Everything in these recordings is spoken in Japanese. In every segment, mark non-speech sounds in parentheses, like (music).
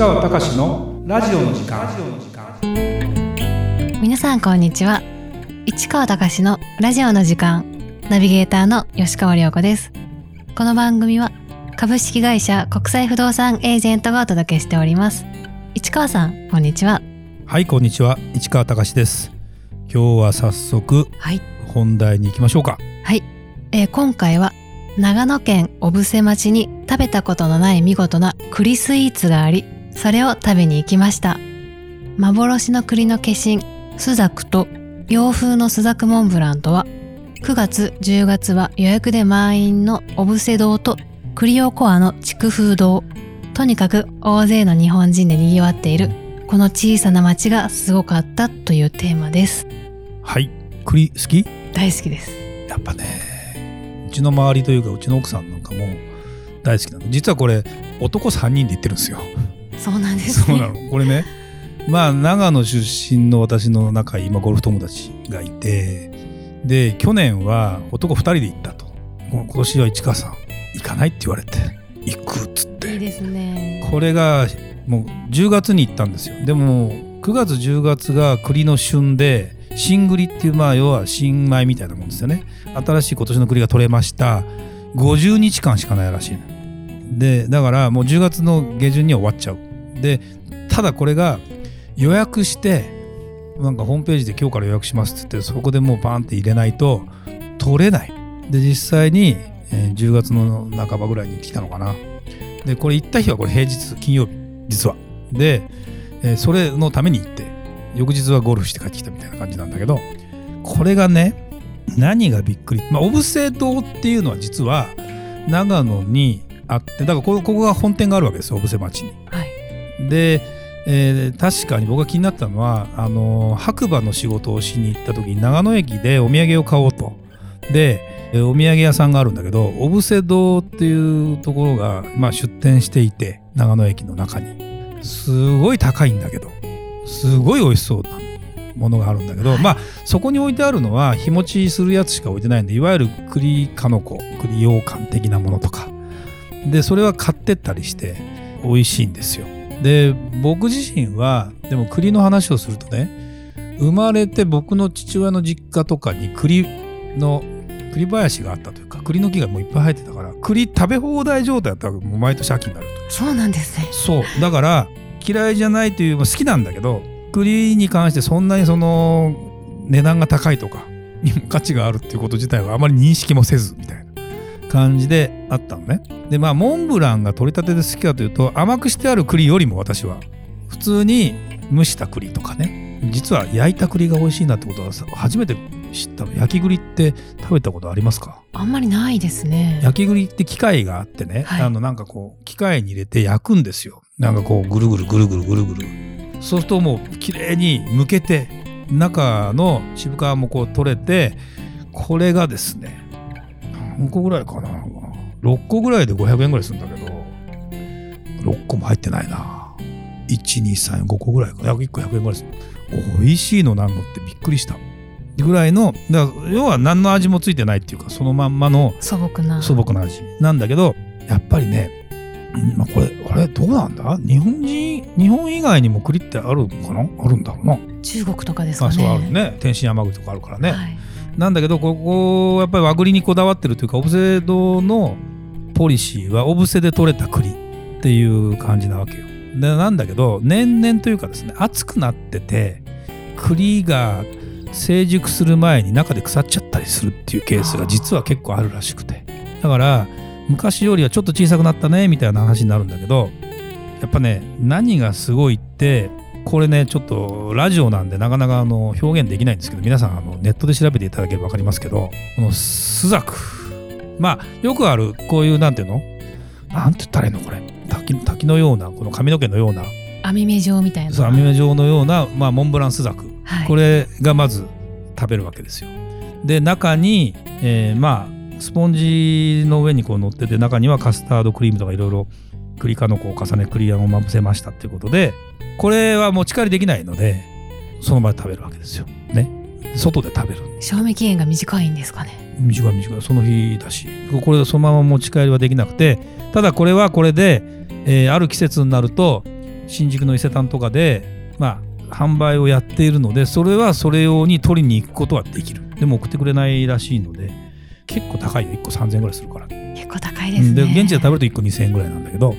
川隆のラジオの時間。皆さんこんにちは。市川隆のラジオの時間。ナビゲーターの吉川良子です。この番組は株式会社国際不動産エージェントがお届けしております。市川さんこんにちは。はいこんにちは。市川隆です。今日は早速はい。本題に行きましょうか。はい、えー今回は長野県小布施町に食べたことのない見事な栗スイーツがありそれを食べに行きました。幻の栗の化身スザクと洋風のスザクモンブランとは9月10月は予約で満員の小布施堂と栗オコアの筑風堂。とにかく大勢の日本人で賑わっているこの小さな町がすごかったというテーマです。はい。栗好き？大好きです。やっぱねうちの周りというかうちの奥さんなんかも大好きなの実はこれ男3人で行ってるんですよそうなんですね。そうなの。これね。まあ長野出身の私の仲いい今ゴルフ友達がいてで去年は男2人で行ったと。今年は市川さん行かないって言われて行くっつって。いいですね。これがもう10月に行ったんですよ。でも9月10月が栗の旬で新栗っていうまあ要は新米みたいなもんですよね。新しい今年の栗が取れました。50日間しかないらしいの。でだからもう10月の下旬には終わっちゃうでただこれが予約してなんかホームページで今日から予約しますって言ってそこでもうバーンって入れないと取れない。で実際に、え10月の半ばぐらいに来たのかな。でこれ行った日はこれ平日金曜日実は。で、えそれのために行って翌日はゴルフして帰ってきたみたいな感じなんだけどこれがね何がびっくりまあ小布施堂っていうのは実は長野にあってだからここここが本店があるわけですよ小布施町に。はいで、えー確かに僕が気になったのはあのー白馬の仕事をしに行った時に長野駅でお土産を買おうと。でえーお土産屋さんがあるんだけど小布施堂っていうところが、まあ、出店していて長野駅の中に。すごい高いんだけど。すごい美味しそうなものがあるんだけど、まあそこに置いてあるのは日持ちするやつしか置いてないんでいわゆる栗かのこ栗羊羹的なものとか。でそれは買ってったりして美味しいんですよで僕自身はでも栗の話をするとね生まれて僕の父親の実家とかに栗の栗林があったというか栗の木がもういっぱい生えてたから栗食べ放題状態だったらもう毎年秋になると。そうなんですね。そう。だから嫌いじゃないというまあ好きなんだけど栗に関してそんなにその値段が高いとかにも価値があるっていうこと自体はあまり認識もせずみたいな感じであったのね。でまあモンブランが取り立てで好きかというと甘くしてある栗よりも私は普通に蒸した栗とかね。実は焼いた栗が美味しいなってことはさ初めて知ったの。焼き栗って食べたことありますか？あんまりないですね。焼き栗って機械があってね、はい。あのなんかこう機械に入れて焼くんですよ。なんかこうぐるぐるぐるぐるぐるぐるそうするともう綺麗に剥けて中の渋皮もこう取れてこれがですね何個ぐらいかな。6個ぐらいで500円ぐらいするんだけど。6個も入ってないな。1235個ぐらいか1個100円ぐらいする。美味しいのなんのってびっくりした。ぐらいのだから要は何の味もついてないっていうかそのまんまの素朴な。素朴な味。なんだけどやっぱりね、これこれどうなんだ？日本人日本以外にも栗ってあるのかな？あるんだろうな、中国とかですかね。あそうあるね。天津山栗とかあるからね、はい、なんだけどここやっぱり和栗にこだわってるというか小布施堂のポリシーは小布施で取れた栗っていう感じなわけよ。でなんだけど年々というかですね暑くなってて栗が成熟する前に中で腐っちゃったりするっていうケースが実は結構あるらしくて。だから昔よりはちょっと小さくなったねみたいな話になるんだけどやっぱね何がすごいってこれねちょっとラジオなんでなかなかあの表現できないんですけど皆さんあのネットで調べていただければ分かりますけどこのスザク。まあよくあるこういうなんていうの？なんて言ったらいいのこれ？滝滝のようなこの髪の毛のような。網目状みたいな。そう網目状のような、まあ、モンブランスザク。はい、これがまず食べるわけですよ。で中に、えーまあスポンジの上にこう乗ってて中にはカスタードクリームとかいろいろ栗かのこを重ね栗あんをまぶせましたっていうことでこれは持ち帰りできないのでその場で食べるわけですよ。ね。外で食べる。賞味期限が短いんですかね。短い短い。その日だし。これそのまま持ち帰りはできなくてただこれはこれで、えーある季節になると新宿の伊勢丹とかでまあ販売をやっているのでそれはそれ用に取りに行くことはできる。でも送ってくれないらしいので結構高いよ。1個3000円ぐらいするから。結構高いですね。で現地で食べると1個2000円ぐらいなんだけど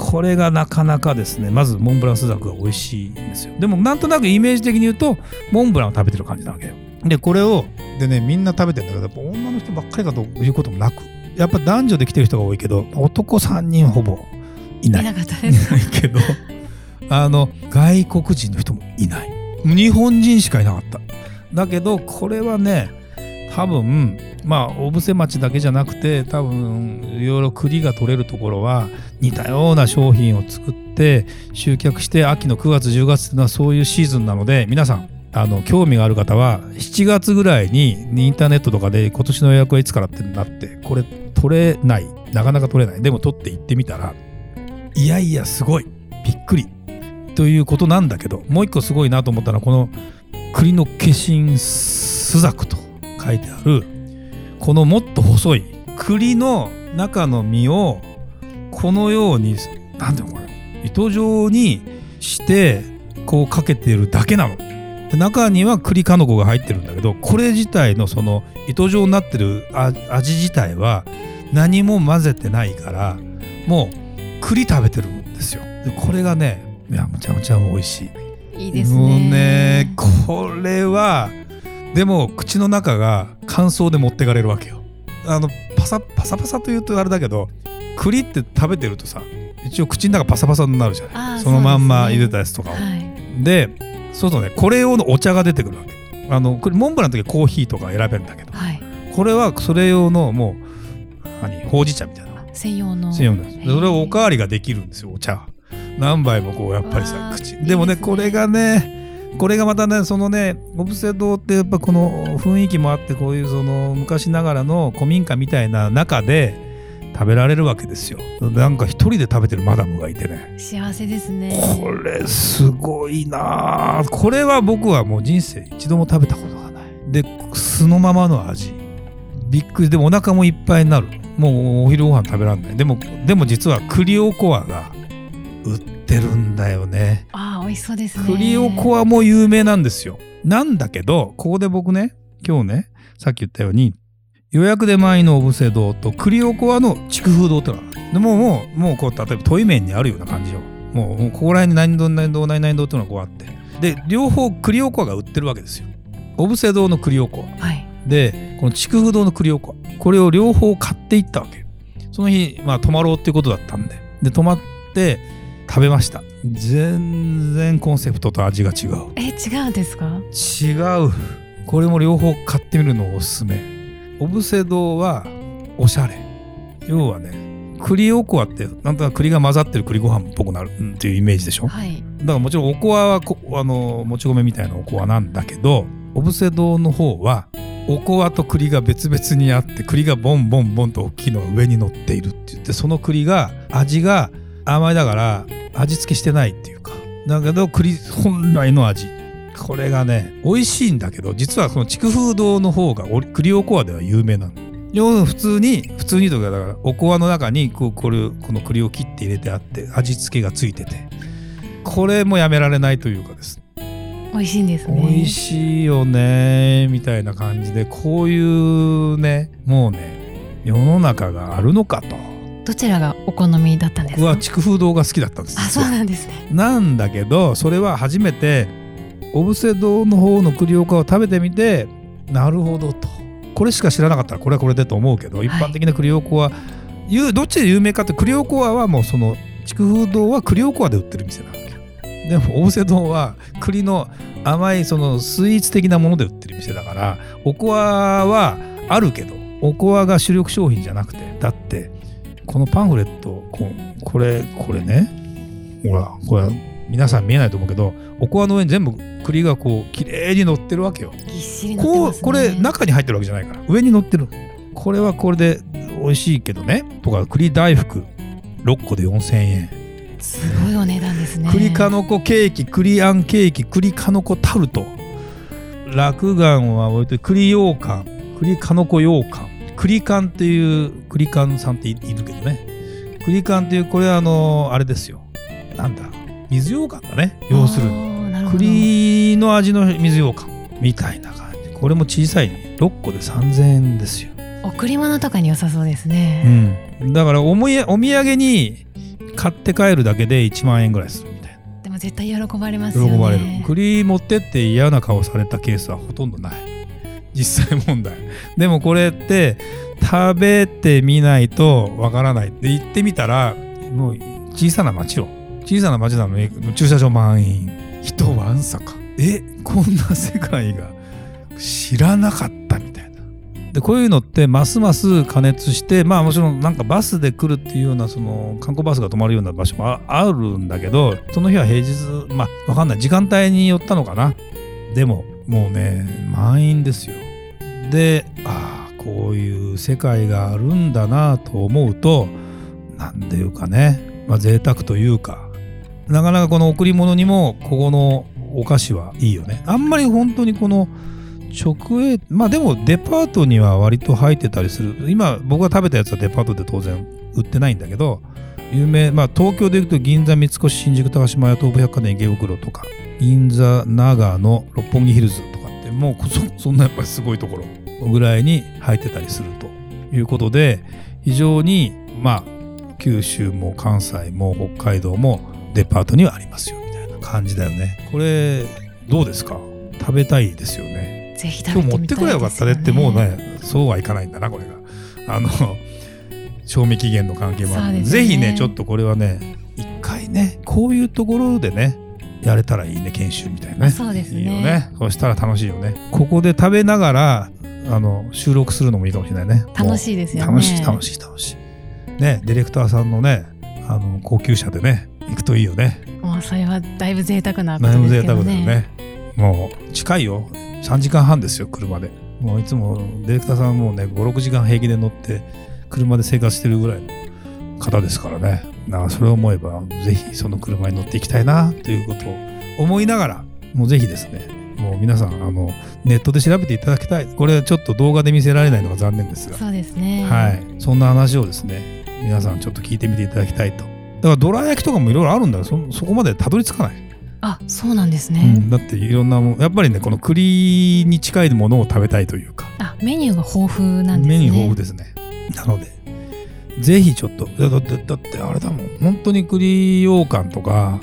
これがなかなかですねまずモンブランスザクが美味しいんですよ。でもなんとなくイメージ的に言うとモンブランを食べてる感じなわけよ。でこれをでねみんな食べてるんだけどやっぱ女の人ばっかりかということもなく。やっぱ男女で来てる人が多いけど男3人ほぼいない。いなかったいです。ないけど (laughs) あの外国人の人もいない。日本人しかいなかった。だけどこれはね多分まあ小布施町だけじゃなくて多分いろいろ栗が取れるところは似たような商品を作って集客して秋の9月10月っていうのはそういうシーズンなので皆さんあの興味がある方は7月ぐらいにインターネットとかで今年の予約はいつからってなってこれ取れない。なかなか取れない。でも取って行ってみたらいやいやすごい。びっくり。ということなんだけどもう一個すごいなと思ったのはこの栗の化身朱雀と。書いてあるこのもっと細い栗の中の実をこのようになんていうのこれ糸状にしてこうかけてるだけなの。で中には栗かのこが入ってるんだけどこれ自体のその糸状になってるあ味自体は何も混ぜてないからもう栗食べてるんですよ。でこれがねいやむちゃむちゃ美味しい。いいですねもうねこれはでも口の中が乾燥で持ってかれるわけよ。あのパサパサパサというとあれだけど栗って食べてるとさ一応口の中パサパサになるじゃない。そのまんま茹でたやつとかを、はい。でそうするとねこれ用のお茶が出てくるわけ。あのこれモンブランの時はコーヒーとか選べるんだけど。はい。これはそれ用のもう何？ほうじ茶みたいな。専用の。専用なんですでそれをおかわりができるんですよお茶。が何杯もこうやっぱりさ口。でもねね。これがねこれがまたねそのね小布施堂ってやっぱこの雰囲気もあってこういうその昔ながらの古民家みたいな中で食べられるわけですよ。なんか一人で食べてるマダムがいてね。幸せですね。これすごいなあこれは僕はもう人生一度も食べたことがない。で素のままの味。びっくり。でもお腹もいっぱいになる。もうお昼ご飯食べられない。でもでも実は栗おこわが売ってるんだよね。ああ美味しそうですね。栗おこわも有名なんですよ。なんだけどここで僕ね今日ねさっき言ったように予約で前の小布施堂と栗おこわの筑風堂ってのがある。でもうもうもうこう例えばトイメンにあるような感じよ。もうもうここら辺に何堂何堂何々堂っていうのがこうあって。で両方栗おこわが売ってるわけですよ。小布施堂の栗おこわ。はい。でこの筑風堂の栗おこわ。これを両方買っていったわけ。その日まあ泊まろうっていうことだったんで。で泊まって食べました。全然コンセプトと味が違う。え違うんですか？違う。これも両方買ってみるのをおすすめ。小布施堂はおしゃれ。要はね栗おこわってなんとなく栗が混ざってる栗ご飯っぽくなるうんっていうイメージでしょ？はい。だからもちろんおこわはこあのもち米みたいなおこわなんだけど小布施堂の方はおこわと栗が別々にあって栗がボンボンボンと大きいのが上に乗っているって言ってその栗が味が甘いだから味付けしてないっていうか。だけど栗本来の味。これがね美味しいんだけど実はこの筑風堂の方がお栗おこわでは有名なの。要は普通に普通にとかだからおこわの中にこうこれこの栗を切って入れてあって味付けがついてて。これもやめられないというかです。美味しいんですね。美味しいよねみたいな感じでこういうねもうね世の中があるのかとどちらがお好みだったんですか？僕は筑風堂が好きだったんです。あそうなんですね。なんだけどそれは初めて小布施堂の方の栗岡を食べてみてなるほどと。これしか知らなかったらこれはこれでと思うけど、一般的な栗おこわいうどっちで有名かって栗おこわはもうその筑風堂は栗おこわで売ってる店なわけよでも小布施堂は栗の甘いそのスイーツ的なもので売ってる店だからおこわはあるけどおこわが主力商品じゃなくてだってこのパンフレットここれこれね。ほらこれ皆さん見えないと思うけどおこわの上に全部栗がこう綺麗に乗ってるわけよ。ぎっしり乗ってこうますね。これ中に入ってるわけじゃないから。上に乗ってる。これはこれで美味しいけどね。とか栗大福。6個で4000円。すごいお値段ですね。栗かのこケーキ栗あんケーキ栗かのこタルト。落雁は置いて栗羊羹。栗かのこ羊羹栗羹っていう栗羹さんっていいるけどね。栗羹っていうこれはあのあれですよ。なんだ？水羊羹だね。要するに。栗の味の水羊羹みたいな感じ。これも小さいね。6個で3000円ですよ、贈り物とかに良さそうですね、うん、だからおお土産に買って帰るだけで1万円ぐらいするみたいな。でも絶対喜ばれますよね。喜ばれる。栗持ってって嫌な顔されたケースはほとんどない実際問題。でもこれって食べてみないとわからない。で行ってみたらもう小さな町よ小さな町なのに駐車場満員。人わんさか。えこんな世界が。知らなかったみたいな。でこういうのってますます加熱してまあもちろんなんかバスで来るっていうようなその観光バスが止まるような場所もああるんだけどその日は平日まあわかんない。時間帯によったのかな。でももうね満員ですよ。でああこういう世界があるんだなと思うとなんていうかね、まあ、贅沢というかなかなかこの贈り物にもここのお菓子はいいよね。あんまり本当にこの直営まあでもデパートには割と入ってたりする。今僕が食べたやつはデパートで当然売ってないんだけど有名まあ東京で行くと銀座三越新宿高島屋東武百貨店池袋とか銀座長野六本木ヒルズとかってもうそ (laughs) そんなやっぱりすごいところぐらいに入ってたりするということで非常にまあ九州も関西も北海道もデパートにはありますよみたいな感じだよね。これどうですか？食べたいですよね。ぜひ食べてみたい今日持ってくればよかったねってもうねそうはいかないんだなこれが。あの賞味期限の関係もあるね。ぜひねちょっとこれはね一回ねこういうところでねやれたらいいね研修みたいなね。そうですね。いいよね。そしたら楽しいよね。ここで食べながらあの収録するのもいいかもしれないね。楽しいですよね。楽しい楽しい楽しい。ねディレクターさんのねあの高級車でね行くといいよね。もうそれはだいぶ贅沢なことだいぶ贅沢だよね。もう近いよ。3時間半ですよ車で。もういつもディレクターさんもうね56時間平気で乗って車で生活してるぐらいの方ですからねだからそれを思えばぜひその車に乗っていきたいなということを思いながらもうぜひですねもう皆さんあのネットで調べていただきたい。これちょっと動画で見せられないのが残念ですが。そうですね。はい、そんな話をですね皆さんちょっと聞いてみていただきたいと。だからどら焼きとかもいろいろあるんだよ。そそこまでたどり着かない。あそうなんですうね、ん、だっていろんなものやっぱりねこの栗に近いものを食べたいというか、あメニューが豊富なんですね。メニュー豊富ですね。なのでぜひちょっと。だだってだってあれだもん。本当に栗羊羹とか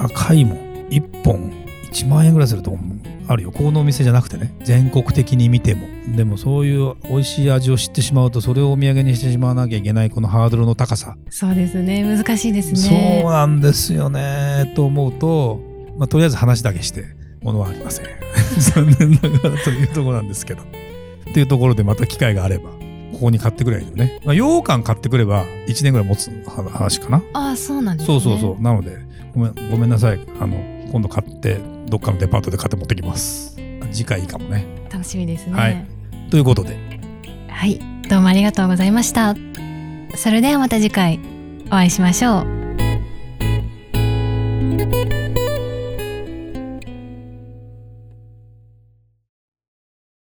高いもん。1本1万円ぐらいすると思うあるよ。ここのお店じゃなくてね。全国的に見ても。でもそういう美味しい味を知ってしまうとそれをお土産にしてしまわなきゃいけないこのハードルの高さ。そうですね。難しいですそうねなんですよね。と思うと、まあ、とりあえず話だけしてものはありません。(laughs) 残念ながらというところなんですけど。っていうところでまた機会があればここに買ってくればいいよね、まあ、羊羹買ってくれば1年ぐらい持つ話かな。あそうなんですね。そうそうそう。なのでごめんごめんなさい。あの今度買ってどっかのデパートで買って持ってきます。次回いいかもね。楽しみですね。はい。ということで。はい。どうもありがとうございました。それではまた次回お会いしましょう